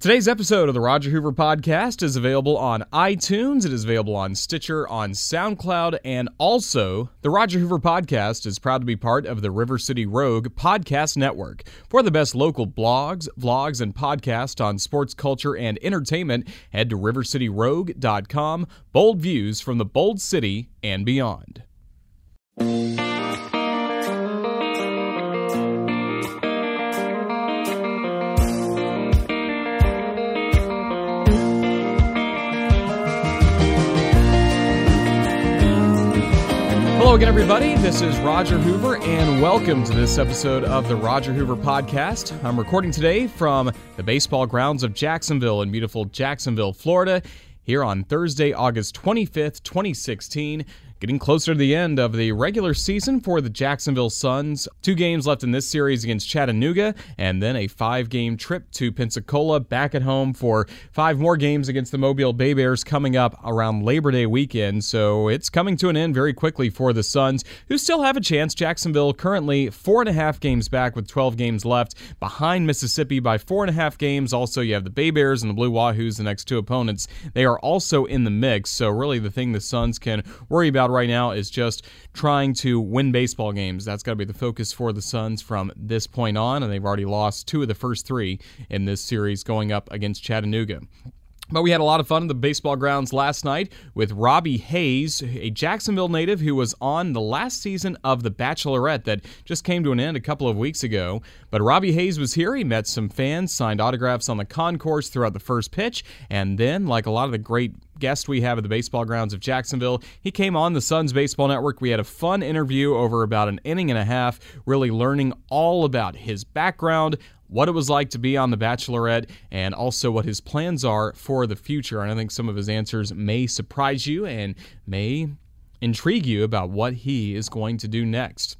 Today's episode of the Roger Hoover Podcast is available on iTunes. It is available on Stitcher, on SoundCloud, and also the Roger Hoover Podcast is proud to be part of the River City Rogue Podcast Network. For the best local blogs, vlogs, and podcasts on sports culture and entertainment, head to rivercityrogue.com. Bold views from the bold city and beyond. Hello again, everybody. This is Roger Hoover, and welcome to this episode of the Roger Hoover Podcast. I'm recording today from the baseball grounds of Jacksonville in beautiful Jacksonville, Florida, here on Thursday, August 25th, 2016. Getting closer to the end of the regular season for the Jacksonville Suns. Two games left in this series against Chattanooga, and then a five game trip to Pensacola back at home for five more games against the Mobile Bay Bears coming up around Labor Day weekend. So it's coming to an end very quickly for the Suns, who still have a chance. Jacksonville currently four and a half games back with 12 games left, behind Mississippi by four and a half games. Also, you have the Bay Bears and the Blue Wahoos, the next two opponents. They are also in the mix. So, really, the thing the Suns can worry about right now is just trying to win baseball games. That's got to be the focus for the Suns from this point on, and they've already lost two of the first three in this series going up against Chattanooga. But we had a lot of fun in the baseball grounds last night with Robby Hayes, a Jacksonville native who was on the last season of The Bachelorette that just came to an end a couple of weeks ago. But Robby Hayes was here. He met some fans, signed autographs on the concourse throughout the first pitch, and then, like a lot of the great guests we have at the baseball grounds of Jacksonville, he came on the Suns Baseball Network. We had a fun interview over about an inning and a half, really learning all about his background, what it was like to be on The Bachelorette, and also what his plans are for the future. And I think some of his answers may surprise you and may intrigue you about what he is going to do next.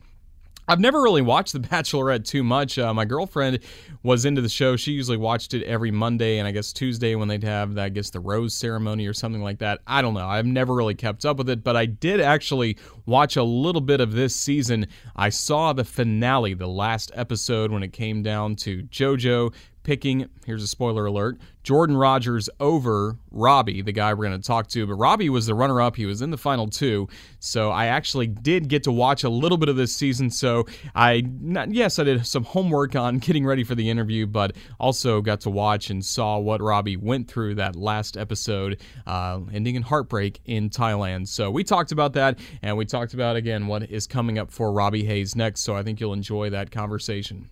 I've never really watched The Bachelorette too much. Uh, my girlfriend was into the show. She usually watched it every Monday and I guess Tuesday when they'd have, I guess, the rose ceremony or something like that. I don't know. I've never really kept up with it, but I did actually watch a little bit of this season. I saw the finale, the last episode, when it came down to JoJo picking, here's a spoiler alert, Jordan Rogers over Robby, the guy we're going to talk to. But Robby was the runner up. He was in the final two. So I actually did get to watch a little bit of this season. So I, not, yes, I did some homework on getting ready for the interview, but also got to watch and saw what Robby went through that last episode, uh, ending in heartbreak in Thailand. So we talked about that and we talked about, again, what is coming up for Robby Hayes next. So I think you'll enjoy that conversation.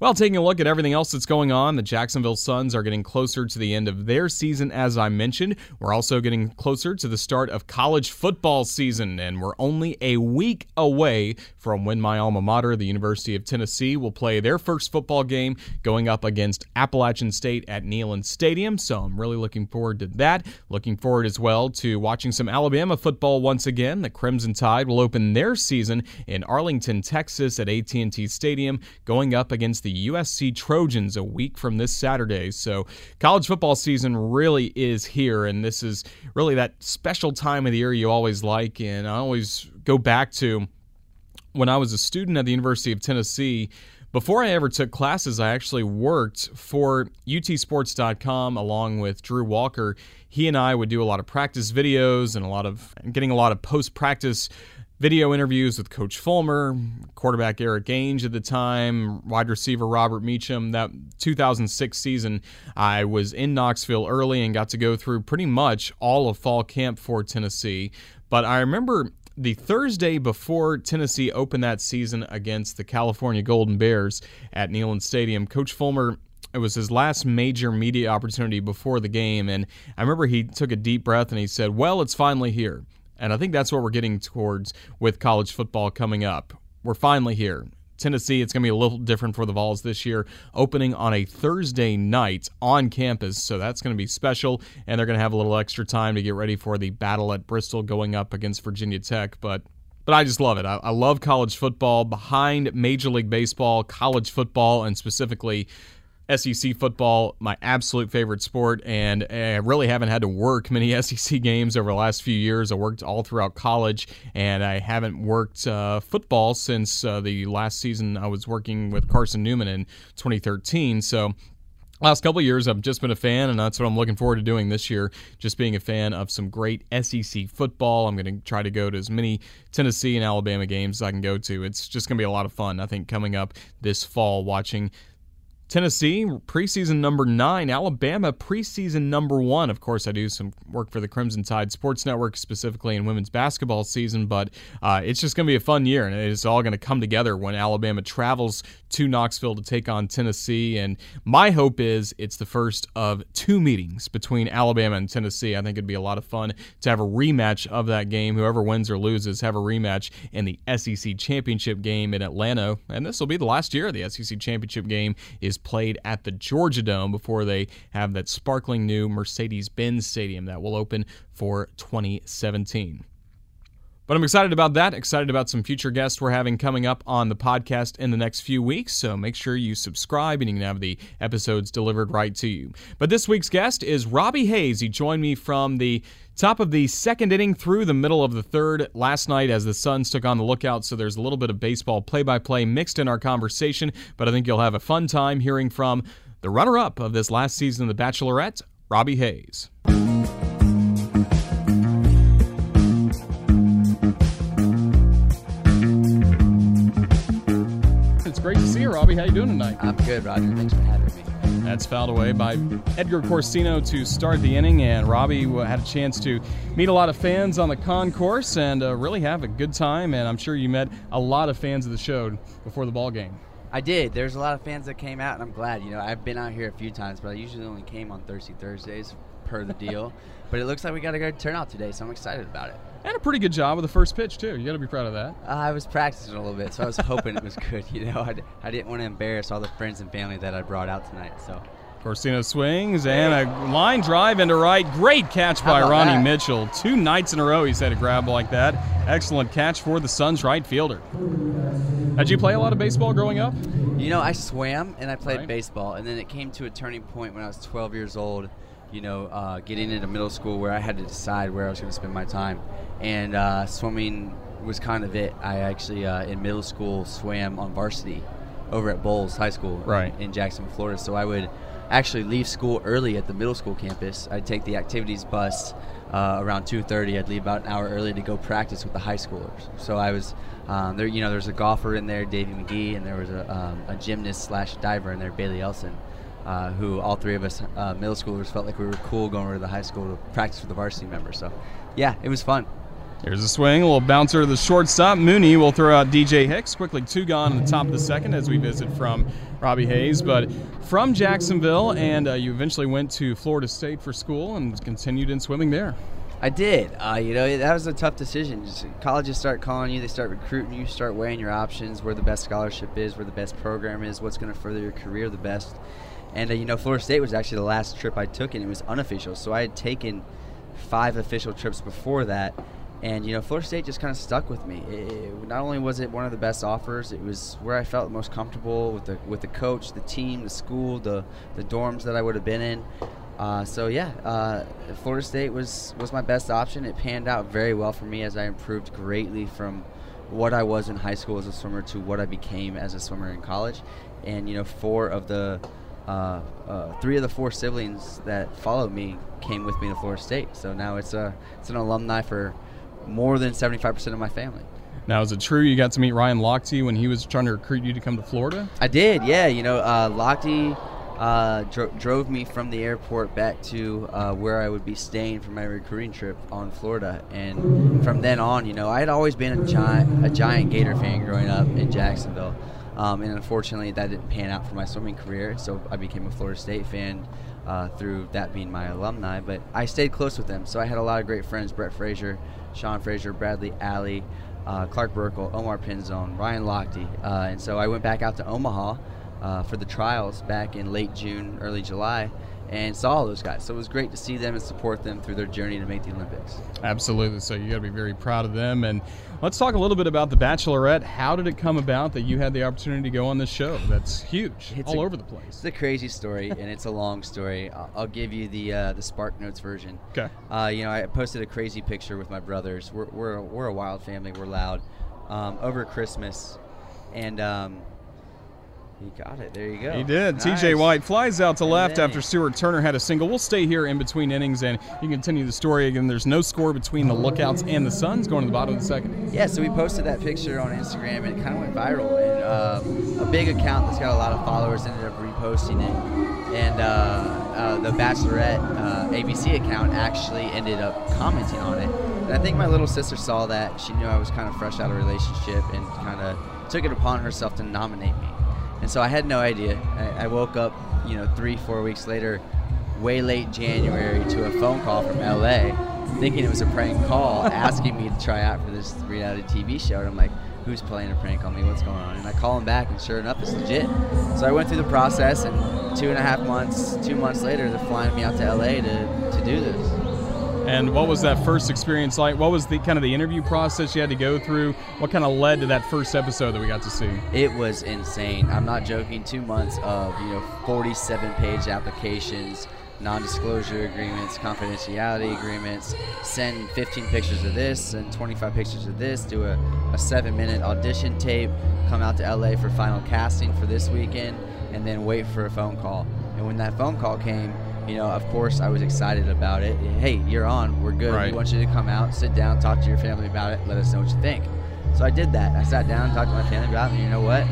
Well, taking a look at everything else that's going on, the Jacksonville Suns are getting closer to the end of their season, as I mentioned. We're also getting closer to the start of college football season, and we're only a week away from when my alma mater, the University of Tennessee, will play their first football game going up against Appalachian State at Neyland Stadium. So I'm really looking forward to that. Looking forward as well to watching some Alabama football once again. The Crimson Tide will open their season in Arlington, Texas at AT&T Stadium, going up against the the USC Trojans a week from this Saturday. So, college football season really is here, and this is really that special time of the year you always like. And I always go back to when I was a student at the University of Tennessee. Before I ever took classes, I actually worked for utsports.com along with Drew Walker. He and I would do a lot of practice videos and a lot of getting a lot of post practice video interviews with Coach Fulmer, quarterback Erik Ainge at the time, wide receiver Robert Meacham. That 2006 season, I was in Knoxville early and got to go through pretty much all of fall camp for Tennessee. But I remember the Thursday before Tennessee opened that season against the California Golden Bears at Neyland Stadium, Coach Fulmer it was his last major media opportunity before the game and I remember he took a deep breath and he said, "Well, it's finally here." And I think that's what we're getting towards with college football coming up. We're finally here. Tennessee, it's going to be a little different for the Vols this year, opening on a Thursday night on campus. So that's going to be special. And they're going to have a little extra time to get ready for the battle at Bristol going up against Virginia Tech. But but I just love it. I, I love college football. Behind Major League Baseball, college football, and specifically SEC football, my absolute favorite sport, and I really haven't had to work many SEC games over the last few years. I worked all throughout college, and I haven't worked uh, football since uh, the last season I was working with Carson Newman in 2013. So last couple years i've just been a fan and that's what i'm looking forward to doing this year just being a fan of some great sec football i'm going to try to go to as many tennessee and alabama games as i can go to it's just going to be a lot of fun i think coming up this fall watching Tennessee, preseason number nine. Alabama, preseason number one. Of course, I do some work for the Crimson Tide Sports Network, specifically in women's basketball season, but uh, it's just going to be a fun year, and it's all going to come together when Alabama travels to Knoxville to take on Tennessee. And my hope is it's the first of two meetings between Alabama and Tennessee. I think it'd be a lot of fun to have a rematch of that game. Whoever wins or loses, have a rematch in the SEC championship game in Atlanta. And this will be the last year of the SEC championship game is played at the Georgia Dome before they have that sparkling new Mercedes Benz Stadium that will open for 2017. But I'm excited about that. Excited about some future guests we're having coming up on the podcast in the next few weeks. So make sure you subscribe and you can have the episodes delivered right to you. But this week's guest is Robby Hayes. He joined me from the top of the second inning through the middle of the third last night as the Suns took on the lookout. So there's a little bit of baseball play by play mixed in our conversation. But I think you'll have a fun time hearing from the runner up of this last season of The Bachelorette, Robby Hayes. Great to see you, Robby. How you doing tonight? I'm good, Roger. Thanks for having me. That's fouled away by Edgar Corcino to start the inning, and Robby had a chance to meet a lot of fans on the concourse and uh, really have a good time. And I'm sure you met a lot of fans of the show before the ball game. I did. There's a lot of fans that came out, and I'm glad. You know, I've been out here a few times, but I usually only came on Thirsty Thursdays per the deal. but it looks like we got a good turnout today, so I'm excited about it. And a pretty good job with the first pitch too. You got to be proud of that. Uh, I was practicing a little bit, so I was hoping it was good. You know, I, I didn't want to embarrass all the friends and family that I brought out tonight. So. Corcino swings and a line drive into right. Great catch by Ronnie that? Mitchell. Two nights in a row he's had a grab like that. Excellent catch for the Suns right fielder. Did you play a lot of baseball growing up? You know, I swam and I played Right. baseball, and then it came to a turning point when I was 12 years old. You know, uh, getting into middle school where I had to decide where I was going to spend my time, and uh, swimming was kind of it. I actually uh, in middle school swam on varsity over at Bolles High School Right. in Jacksonville, Florida. So I would actually leave school early at the middle school campus. I'd take the activities bus uh, around 2:30. I'd leave about an hour early to go practice with the high schoolers. So I was um, there. You know, there's a golfer in there, Davey McGee, and there was a, um, a gymnast slash diver in there, Bailey Elson. Uh, who all three of us uh, middle schoolers felt like we were cool going over to the high school to practice with the varsity members. So, yeah, it was fun. Here's a swing, a little bouncer to the shortstop. Mooney will throw out DJ Hicks. Quickly two gone in the top of the second as we visit from Robby Hayes. But from Jacksonville, and uh, you eventually went to Florida State for school and continued in swimming there. I did. Uh, you know, that was a tough decision. Just, colleges start calling you, they start recruiting you, start weighing your options, where the best scholarship is, where the best program is, what's going to further your career the best. And uh, you know, Florida State was actually the last trip I took, and it was unofficial. So I had taken five official trips before that, and you know, Florida State just kind of stuck with me. It, it- not only was it one of the best offers, it was where I felt most comfortable with the with the coach, the team, the school, the the dorms that I would have been in. Uh, so yeah, uh, Florida State was was my best option. It panned out very well for me as I improved greatly from what I was in high school as a swimmer to what I became as a swimmer in college. And you know, four of the uh, uh, three of the four siblings that followed me came with me to Florida State. So now it's a it's an alumni for more than seventy five percent of my family. Now, is it true you got to meet Ryan Lochte when he was trying to recruit you to come to Florida? I did, yeah. You know, uh, Lochte uh, dro- drove me from the airport back to uh, where I would be staying for my recruiting trip on Florida, and from then on, you know, I had always been a giant, a giant Gator fan growing up in Jacksonville, um, and unfortunately, that didn't pan out for my swimming career. So I became a Florida State fan. Uh, through that being my alumni, but I stayed close with them. So I had a lot of great friends: Brett Fraser, Shaune Fraser, Bradley Ally, uh, Clark Burckle, Omar Pinzón, Ryan Lochte. Uh, and so I went back out to Omaha uh, for the trials back in late June, early July, and saw all those guys. So it was great to see them and support them through their journey to make the Olympics. Absolutely. So you got to be very proud of them. And let's talk a little bit about The Bachelorette. How did it come about that you had the opportunity to go on this show? That's huge, It's all a- over the place. It's a crazy story, and it's a long story. I'll, I'll give you the uh, the Spark Notes version. Okay. Uh, you know, I posted a crazy picture with my brothers. We're, we're, we're a wild family. We're loud. Um, over Christmas, and um, He got it. There you go. He did. Nice. TJ White flies out to And left after Stuart Turner had a single. We'll stay here in between innings and you can continue the story again. There's no score between the Lookouts and the Suns going to the bottom of the second. Yeah, so we posted that picture on Instagram and it kind of went viral. And um, a big account that's got a lot of followers ended up reposting it. And uh, uh, the Bachelorette uh, ABC account actually ended up commenting on it. And I think my little sister saw that. She knew I was kind of fresh out of a relationship and kind of took it upon herself to nominate me. And so I had no idea. I, I woke up, you know, three, four weeks later, way late January, to a phone call from LA, thinking it was a prank call, asking me to try out for this reality TV show. And I'm like, who's playing a prank on me? What's going on? And I call him back, and sure enough, it's legit. So I went through the process, and two and a half months, two months later, they're flying me out to LA to, to do this. And what was that first experience like? What was the kind of the interview process you had to go through? What kind of led to that first episode that we got to see? It was insane. I'm not joking. Two months of you know 47 page applications, non-disclosure agreements, confidentiality agreements. Send 15 pictures of this and 25 pictures of this. Do a, a seven-minute audition tape. Come out to LA for final casting for this weekend, and then wait for a phone call. And when that phone call came, you know, of course, I was excited about it. Hey, you're on. We're good. Right. We want you to come out, sit down, talk to your family about it. Let us know what you think. So I did that. I sat down, talked to my family about it, and you know what?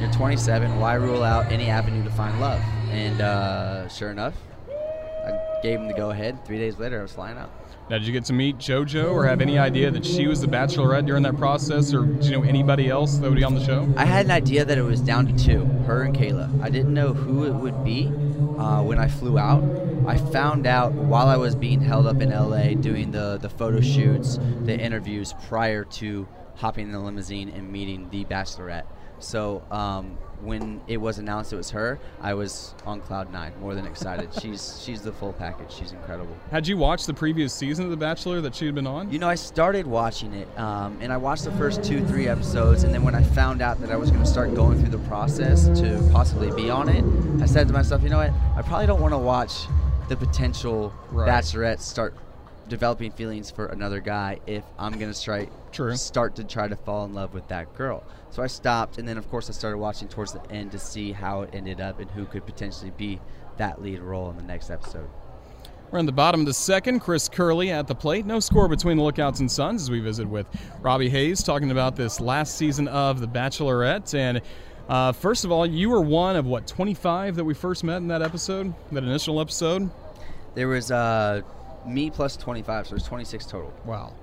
You're 27. Why rule out any avenue to find love? And uh, sure enough, I gave him the go ahead. Three days later, I was flying out. Now, did you get to meet JoJo or have any idea that she was the Bachelorette during that process, or did you know anybody else that would be on the show? I had an idea that it was down to two, her and Kayla. I didn't know who it would be uh, when I flew out. I found out while I was being held up in LA doing the, the photo shoots, the interviews prior to hopping in the limousine and meeting the Bachelorette. So um, when it was announced it was her, I was on cloud nine, more than excited. she's she's the full package. She's incredible. Had you watched the previous season of The Bachelor that she had been on? You know, I started watching it, um, and I watched the first two, three episodes, and then when I found out that I was going to start going through the process to possibly be on it, I said to myself, you know what? I probably don't want to watch the potential Right. bachelorette start developing feelings for another guy if I'm going to start True. start to try to fall in love with that girl. So I stopped, and then of course I started watching towards the end to see how it ended up and who could potentially be that lead role in the next episode. We're in the bottom of the second. Chris Curley at the plate. No score between the Lookouts and Suns as we visit with Robby Hayes talking about this last season of The Bachelorette. And uh, first of all, you were one of what 25 that we first met in that episode, that initial episode. There was uh, me plus 25, so there's 26 total. Wow.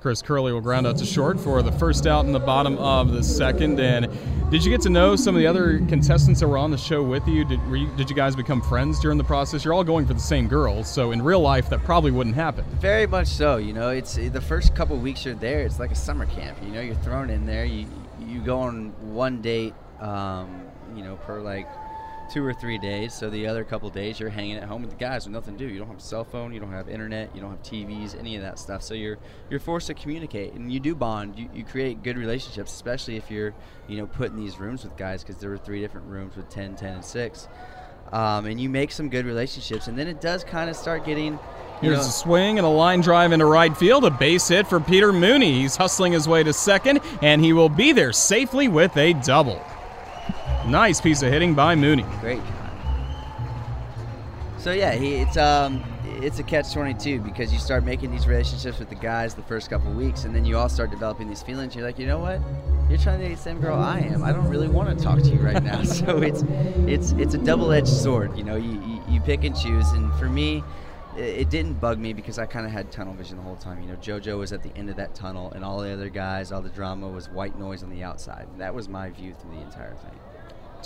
Chris Curley will ground out to short for the first out in the bottom of the second. And did you get to know some of the other contestants that were on the show with you? Did, were you, did you guys become friends during the process? You're all going for the same girl, so in real life that probably wouldn't happen. Very much so. You know, it's the first couple weeks you're there. It's like a summer camp. You know, you're thrown in there. You you go on one date, um, you know, per like two or three days. So the other couple days you're hanging at home with the guys with nothing to do. You don't have a cell phone. You don't have internet. You don't have TVs. Any of that stuff. So you're you're forced to communicate, and you do bond. You, you create good relationships, especially if you're you know put in these rooms with guys because there were three different rooms with 10, 10, and six. Um, and you make some good relationships, and then it does kind of start getting. Here's know, a swing and a line drive into right field, a base hit for Peter Mooney. He's hustling his way to second, and he will be there safely with a double. Nice piece of hitting by Mooney. Great. So yeah, he, it's um it's a catch twenty two because you start making these relationships with the guys the first couple weeks, and then you all start developing these feelings. You're like, you know what? You're trying to date the same girl I am. I don't really want to talk to you right now. so it's it's it's a double edged sword. You know, you, you you pick and choose, and for me. It didn't bug me because I kind of had tunnel vision the whole time. You know, JoJo was at the end of that tunnel, and all the other guys, all the drama was white noise on the outside. That was my view through the entire thing.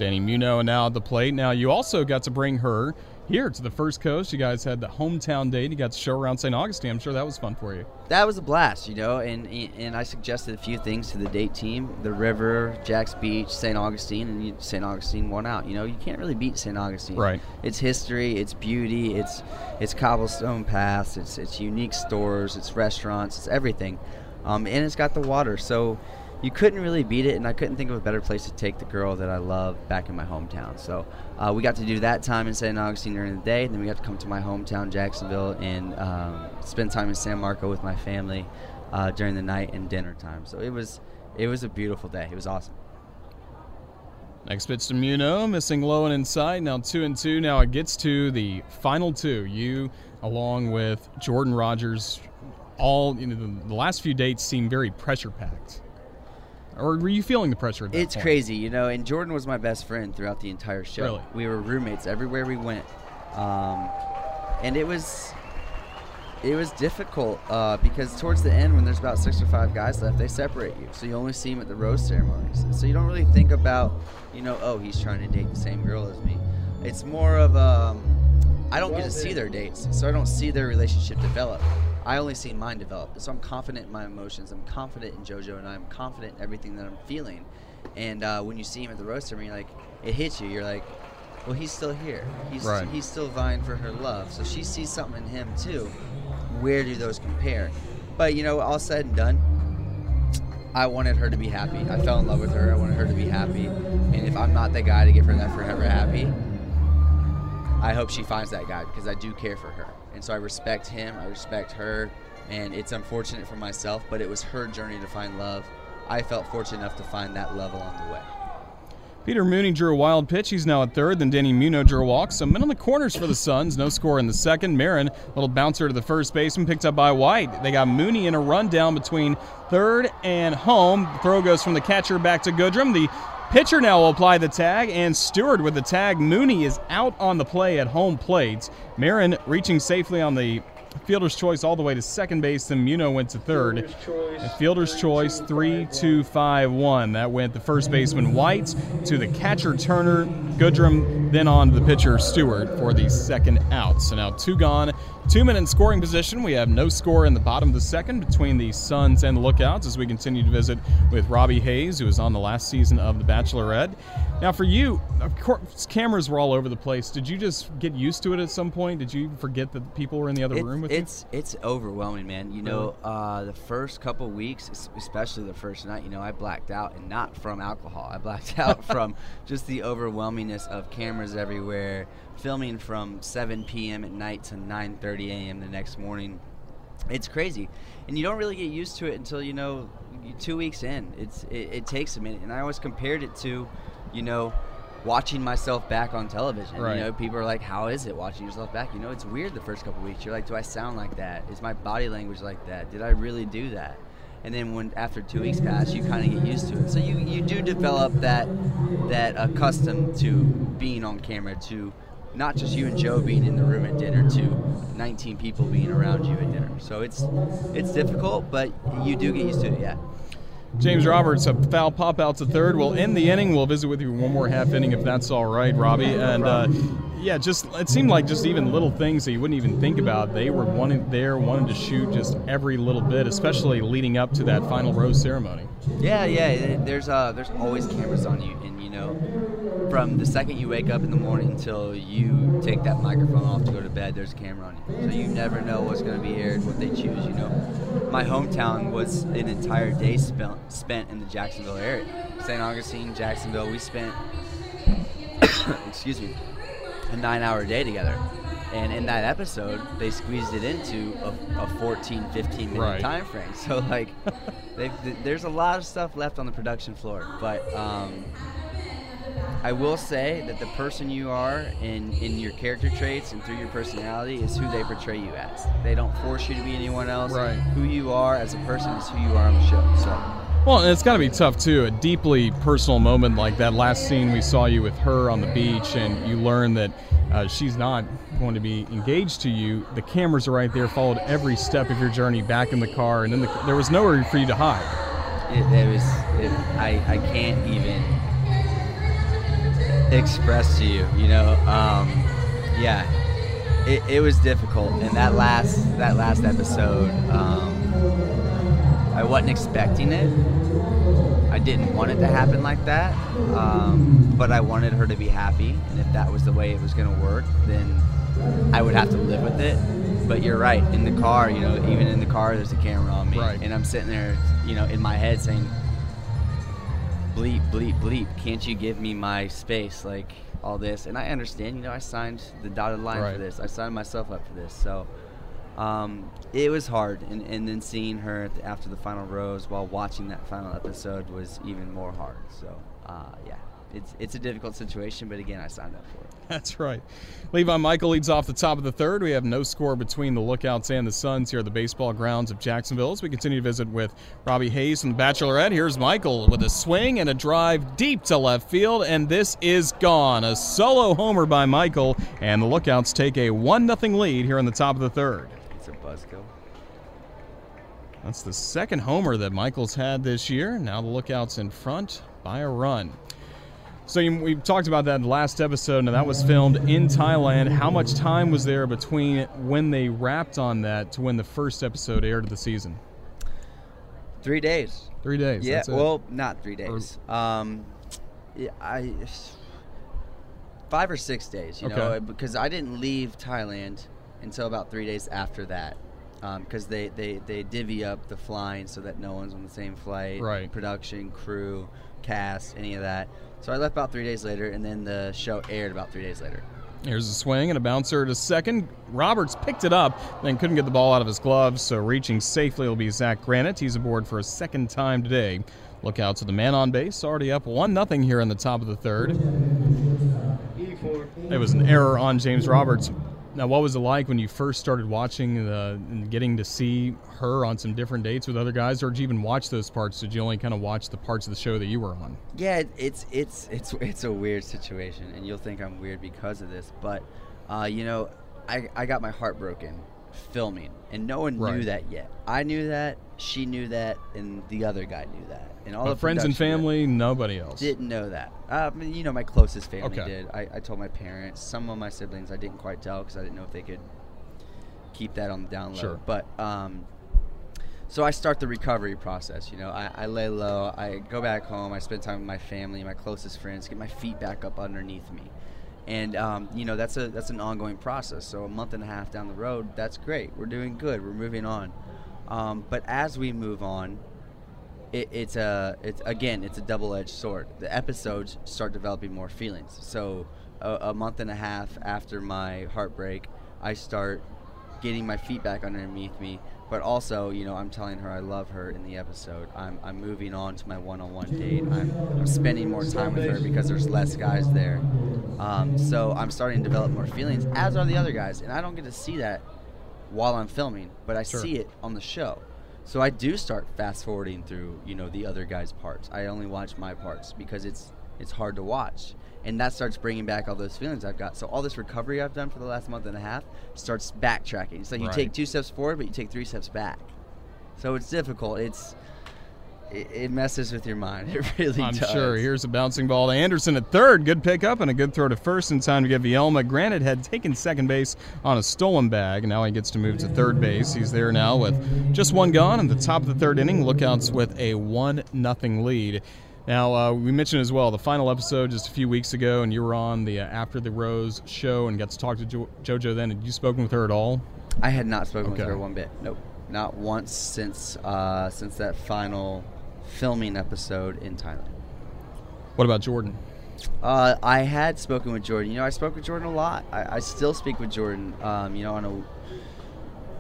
Danny Muno now at the plate. Now, you also got to bring her here to the First Coast. You guys had the hometown date. You got to show around St. Augustine. I'm sure that was fun for you. that was a blast, you know, and and I suggested a few things to the date team: the river, Jax Beach, St. Augustine, and St. Augustine won out. You know, you can't really beat St. Augustine. Right. It's history, it's beauty, it's it's cobblestone paths, it's it's unique stores, it's restaurants, it's everything, um, and it's got the water. So you couldn't really beat it, and I couldn't think of a better place to take the girl that I love back in my hometown. So uh, we got to do that time in St. Augustine during the day, and then we got to come to my hometown, Jacksonville, and um, spend time in San Marco with my family uh, during the night and dinner time. So it was it was a beautiful day. It was awesome. Next pitch to Muno, missing low and inside. Now two and two. Now it gets to the final two. You, along with Jordan Rogers, all you know. The, the last few dates seem very pressure packed. Or were you feeling the pressure? It's point? crazy, you know. And Jordan was my best friend throughout the entire show. Really? We were roommates everywhere we went, um, and it was it was difficult uh, because towards the end, when there's about six or five guys left, they separate you. So you only see him at the rose ceremonies. So you don't really think about, you know, oh, he's trying to date the same girl as me. It's more of um, I don't get to see their dates, so I don't see their relationship develop. I only see mine develop. So I'm confident in my emotions. I'm confident in JoJo, and I'm confident in everything that I'm feeling. And uh, when you see him at the rose ceremony, like it hits you. You're like, well, he's still here. He's Right. he's still vying for her love. So she sees something in him too. Where do those compare? But you know, all said and done, I wanted her to be happy. I fell in love with her. I wanted her to be happy. And if I'm not the guy to give her that forever happy, I hope she finds that guy because I do care for her. And so I respect him, I respect her, and it's unfortunate for myself, but it was her journey to find love. I felt fortunate enough to find that love along the way. Peter Mooney drew a wild pitch. He's now at third. Then Danny Muno drew a walk. Some men on the corners for the Suns. No score in the second. Marin, little bouncer to the first baseman, picked up by White. They got Mooney in a rundown between third and home. The Throw goes from the catcher back to Goodrum. The pitcher now will apply the tag, and Stewart with the tag. Mooney is out on the play at home plate. Marin reaching safely on the fielder's choice all the way to second base. Then Muno went to third. And fielder's choice, three, two, five, one. That went the first baseman White to the catcher Turner, Goodrum, then on to the pitcher Stewart for the second out. So now two gone, two men in scoring position. We have no score in the bottom of the second between the Suns and the Lookouts as we continue to visit with Robby Hayes, who was on the last season of The Bachelorette. Now, for you, of course, cameras were all over the place. Did you just get used to it at some point? Did you forget that people were in the other It's- room with you? it's it's overwhelming, man. You know, uh, the first couple weeks, especially the first night, you know, I blacked out, and not from alcohol. I blacked out from just the overwhelmingness of cameras everywhere, filming from 7 p.m. at night to 9:30 a.m. the next morning. It's crazy, and you don't really get used to it until you know two weeks in. It's it, it takes a minute, and I always compared it to, you know. Watching myself back on television, Right. you know, people are like, "How is it watching yourself back?" You know, it's weird the first couple weeks. You're like, "Do I sound like that? Is my body language like that? Did I really do that?" And then when after two weeks pass, you kind of get used to it. So you you do develop that that accustomed to being on camera, to not just you and Joe being in the room at dinner, to 19 people being around you at dinner. So it's it's difficult, but you do get used to it. Yeah. James Roberts, a foul pop out to third. We'll end the inning. We'll visit with you one more half inning if that's all right, Robby. And uh, yeah, just it seemed like just even little things that you wouldn't even think about. They were wanting there, wanting to shoot just every little bit, especially leading up to that final rose ceremony. Yeah, yeah. There's uh, there's always cameras on you, and you know, from the second you wake up in the morning until you take that microphone off to go to bed, there's a camera on you. So you never know what's going to be aired, what they choose. You know, my hometown was an entire day spent spent in the Jacksonville area, St. Augustine, Jacksonville. We spent, excuse me, a nine-hour day together. And in that episode, they squeezed it into a, a 14, 15 minute Right. time frame. So like, they've, there's a lot of stuff left on the production floor. But um, I will say that the person you are in, in your character traits and through your personality is who they portray you as. They don't force you to be anyone else. Right. Who you are as a person is who you are on the show. So. Well, it's got to be tough too. A deeply personal moment like that last scene we saw you with her on the beach, and you learn that uh, she's not going to be engaged to you. The cameras are right there, followed every step of your journey back in the car, and then the, there was nowhere for you to hide. it, it was it, I, I can't even express to you you know um, yeah it, it was difficult and that last that last episode um, I wasn't expecting it I didn't want it to happen like that um, but I wanted her to be happy and if that was the way it was going to work then I would have to live with it but you're right in the car you know even in the car there's a camera on me Right. and I'm sitting there you know in my head saying bleep, bleep, bleep. Can't you give me my space? Like all this. And I understand, you know, I signed the dotted line Right. for this. I signed myself up for this. So um, it was hard. And, and then seeing her after the final rose while watching that final episode was even more hard. So, uh, yeah. it's it's a difficult situation, but again, I signed up for it. That's right. Levi Michael leads off the top of the third. We have no score between the Lookouts and the Suns here at the baseball grounds of Jacksonville as we continue to visit with Robby Hayes from the Bachelorette. Here's Michael with a swing and a drive deep to left field, and this is gone. A solo homer by Michael, and the Lookouts take a 1 0 lead here in the top of the third. Buzzkill. That's the second homer that Michael's had this year. Now the Lookouts in front by a run. So you, we talked about that in the last episode, and that was filmed in Thailand. How much time was there between when they wrapped on that to when the first episode aired of the season? Three days. Three days. Yeah. Well, not three days. Um, yeah, I five or six days. You know, because I didn't leave Thailand until about three days after that. Um, because they, they, they divvy up the flying so that no one's on the same flight. Right. Production, crew, cast, any of that. So I left about three days later, and then the show aired about three days later. Here's a swing and a bouncer to second. Roberts picked it up, then couldn't get the ball out of his gloves, so reaching safely will be Zach Granite. He's aboard for a second time today. Look out to the man on base, already up 1 0 here in the top of the third. It was an error on James Roberts. Now, what was it like when you first started watching the, and getting to see her on some different dates with other guys, or did you even watch those parts? Did you only kind of watch the parts of the show that you were on? Yeah, it's it's it's it's a weird situation, and you'll think I'm weird because of this, but uh, you know, I I got my heart broken filming, and no one Right. knew that yet. I knew that, she knew that, and the other guy knew that, and all But the friends and family, nobody else. didn't know that. Uh, I mean, you know, my closest family Okay. did. I, I told my parents. Some of my siblings I didn't quite tell because I didn't know if they could keep that on the down low. Sure. But um, so I start the recovery process. You know, I, I lay low. I go back home. I spend time with my family, my closest friends, get my feet back up underneath me. And um, you know that's a that's an ongoing process. So a month and a half down the road, that's great. We're doing good. We're moving on. Um, but as we move on, it, it's a it's again it's a double-edged sword. The episodes start developing more feelings. So a, a month and a half after my heartbreak, I start getting my feet back underneath me. But also, you know, I'm telling her I love her in the episode. I'm, I'm moving on to my one-on-one date. I'm, I'm spending more time with her because there's less guys there. Um, so I'm starting to develop more feelings, as are the other guys, and I don't get to see that while I'm filming, but I Sure. see it on the show. So I do start fast forwarding through, you know, the other guys' parts. I only watch my parts because it's it's hard to watch, and that starts bringing back all those feelings I've got. So all this recovery I've done for the last month and a half starts backtracking. It's like you Right. take two steps forward, but you take three steps back. So it's difficult. It's it, it messes with your mind. It really I'm does. sure. Here's a bouncing ball to Anderson at third. Good pickup and a good throw to first in time to get Vielma. Granite had taken second base on a stolen bag. Now he gets to move to third base. He's there now with just one gone. in the top of the third inning, Lookouts with a 1 nothing lead. Now, uh, we mentioned as well the final episode just a few weeks ago, and you were on the uh, After the Rose show and got to talk to jo- JoJo then. Had you spoken with her at all? I had not spoken Okay. with her one bit. Nope, not once since uh, since that final filming episode in Thailand. What about Jordan? Uh, I had spoken with Jordan. You know, I spoke with Jordan a lot. I, I still speak with Jordan. Um, you know, on a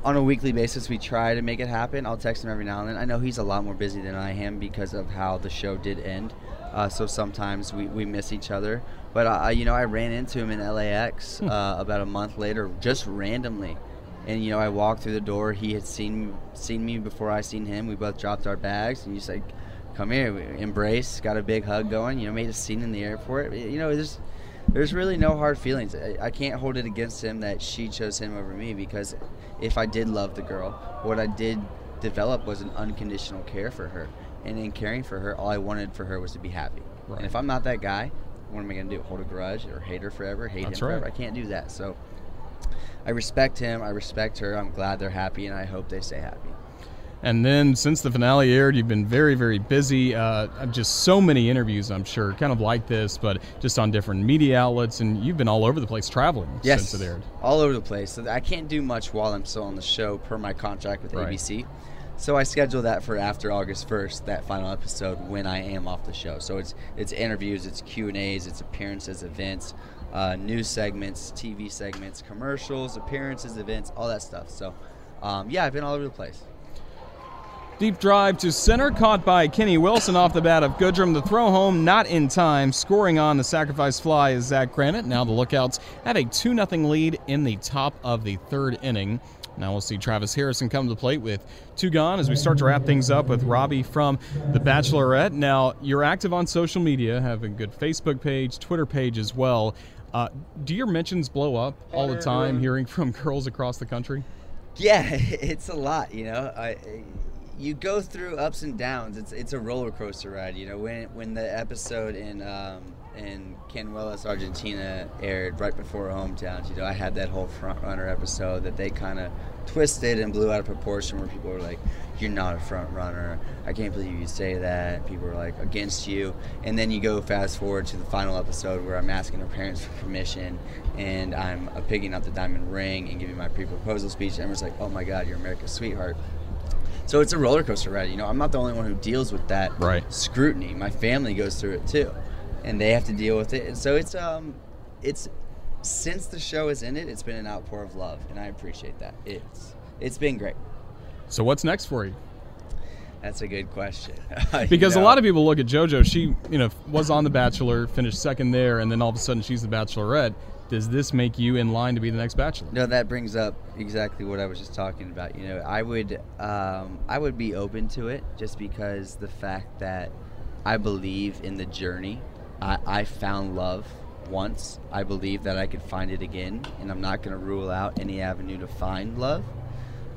on a weekly basis, we try to make it happen. I'll text him every now and then. I know he's a lot more busy than I am because of how the show did end. Uh, so sometimes we, we miss each other. But uh, you know, I ran into him in LAX uh, about a month later, just randomly. And you know, I walked through the door. He had seen seen me before I seen him. We both dropped our bags, and he's like, "Come here, we embrace." Got a big hug going. You know, made a scene in the airport. You know, there's there's really no hard feelings. I, I can't hold it against him that she chose him over me because if I did love the girl, what I did develop was an unconditional care for her. And in caring for her, all I wanted for her was to be happy. Right. And if I'm not that guy, what am I going to do? Hold a grudge or hate her forever? Hate That's him forever? I can't do that. So I respect him. I respect her. I'm glad they're happy, and I hope they stay happy. And then since the finale aired, you've been very, very busy. Uh, just so many interviews, I'm sure, kind of like this, but just on different media outlets. And you've been all over the place traveling Yes, since it aired. all over the place. I can't do much while I'm still on the show per my contract with Right. ABC. So I schedule that for after August 1st, that final episode when I am off the show. So it's it's interviews, it's Q and A's, it's appearances, events, uh, news segments, TV segments, commercials, appearances, events, all that stuff. So um, yeah, I've been all over the place. Deep drive to center, caught by Kenny Wilson off the bat of Goodrum. The throw home, not in time. Scoring on the sacrifice fly is Zach Granite. Now the Lookouts have a 2 0 lead in the top of the third inning. Now we'll see Travis Harrison come to the plate with two gone as we start to wrap things up with Robby from The Bachelorette. Now, you're active on social media, have a good Facebook page, Twitter page as well. Uh, do your mentions blow up all the time hearing from girls across the country? Yeah, it's a lot, you know. I, you go through ups and downs. It's it's a roller coaster ride. You know, when when the episode in um, in Canuelas, Argentina aired right before hometowns, you know, I had that whole front runner episode that they kind of twisted and blew out of proportion, where people were like, "You're not a front runner. I can't believe you say that." People were like against you, and then you go fast forward to the final episode where I'm asking her parents for permission, and I'm picking up the diamond ring and giving my pre-proposal speech. And everyone's like, "Oh my God, you're America's sweetheart." So it's a roller coaster ride. You know, I'm not the only one who deals with that right. scrutiny. My family goes through it too, and they have to deal with it. And so it's um, it's since the show is in it, it's been an outpour of love, and I appreciate that. It's it's been great. So what's next for you? That's a good question. because know. a lot of people look at JoJo. She, you know, was on The Bachelor, finished second there, and then all of a sudden she's The Bachelorette does this make you in line to be the next bachelor? No, that brings up exactly what I was just talking about. You know, I would um, I would be open to it just because the fact that I believe in the journey. I, I found love once. I believe that I could find it again, and I'm not going to rule out any avenue to find love.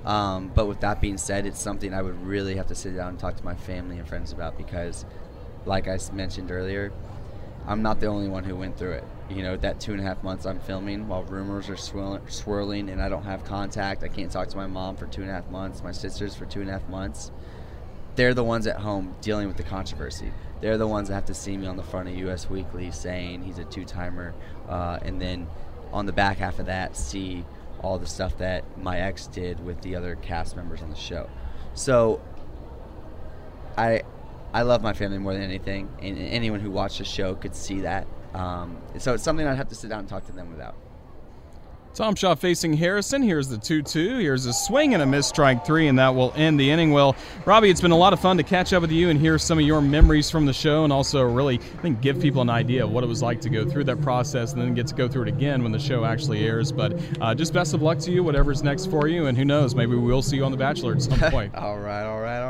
Um, but with that being said, it's something I would really have to sit down and talk to my family and friends about because, like I mentioned earlier, I'm not the only one who went through it you know that two and a half months I'm filming while rumors are swirling, swirling and I don't have contact. I can't talk to my mom for two and a half months. My sisters for two and a half months. They're the ones at home dealing with the controversy. They're the ones that have to see me on the front of U.S. Weekly saying he's a two-timer, uh, and then on the back half of that see all the stuff that my ex did with the other cast members on the show. So I I love my family more than anything, and anyone who watched the show could see that. Um, so it's something I'd have to sit down and talk to them about. Tom Shaw facing Harrison. Here's the 2 2. Here's a swing and a miss strike three, and that will end the inning. Well, Robby, it's been a lot of fun to catch up with you and hear some of your memories from the show, and also really, I think, give people an idea of what it was like to go through that process and then get to go through it again when the show actually airs. But uh, just best of luck to you, whatever's next for you, and who knows, maybe we will see you on The Bachelor at some point. all right, all right,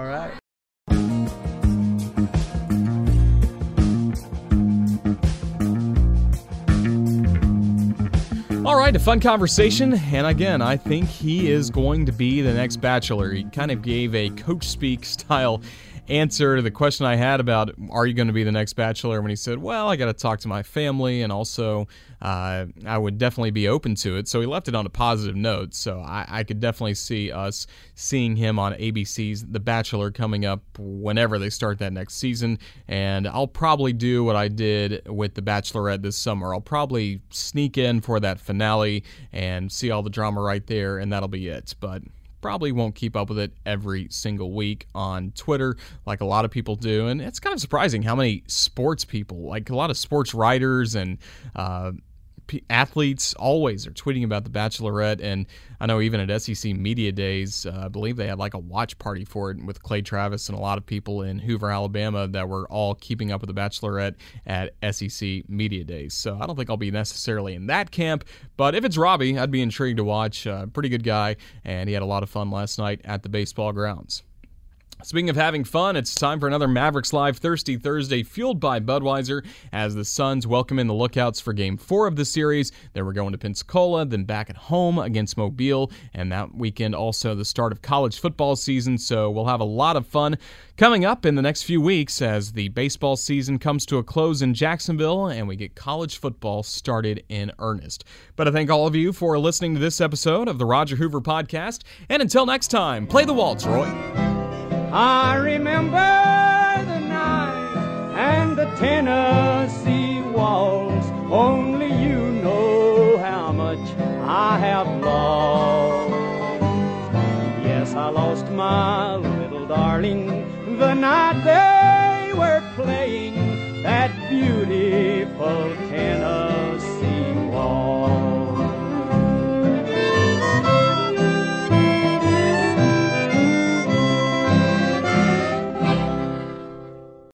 all right. A fun conversation. And again, I think he is going to be the next Bachelor. He kind of gave a coach speak style answer to the question I had about are you going to be the next bachelor when he said, "Well, I got to talk to my family and also uh, I would definitely be open to it." So he left it on a positive note. So I, I could definitely see us seeing him on ABC's The Bachelor coming up whenever they start that next season. And I'll probably do what I did with The Bachelorette this summer. I'll probably sneak in for that finale and see all the drama right there, and that'll be it. But probably won't keep up with it every single week on Twitter like a lot of people do. And it's kind of surprising how many sports people, like a lot of sports writers and uh, athletes always are tweeting about the Bachelorette, and I know even at SEC Media Days, uh, I believe they had like a watch party for it with Clay Travis and a lot of people in Hoover, Alabama, that were all keeping up with the Bachelorette at SEC Media Days. So I don't think I'll be necessarily in that camp, but if it's Robby, I'd be intrigued to watch. Uh, pretty good guy, and he had a lot of fun last night at the baseball grounds. Speaking of having fun, it's time for another Mavericks Live Thirsty Thursday fueled by Budweiser as the Suns welcome in the lookouts for game four of the series. Then we're going to Pensacola, then back at home against Mobile, and that weekend also the start of college football season. So we'll have a lot of fun coming up in the next few weeks as the baseball season comes to a close in Jacksonville and we get college football started in earnest. But I thank all of you for listening to this episode of the Roger Hoover Podcast, and until next time, play the waltz, Roy. I remember the night and the Tennessee Waltz. Only you know how much I have lost. Yes, I lost my little darling the night they were playing that beautiful Tennessee.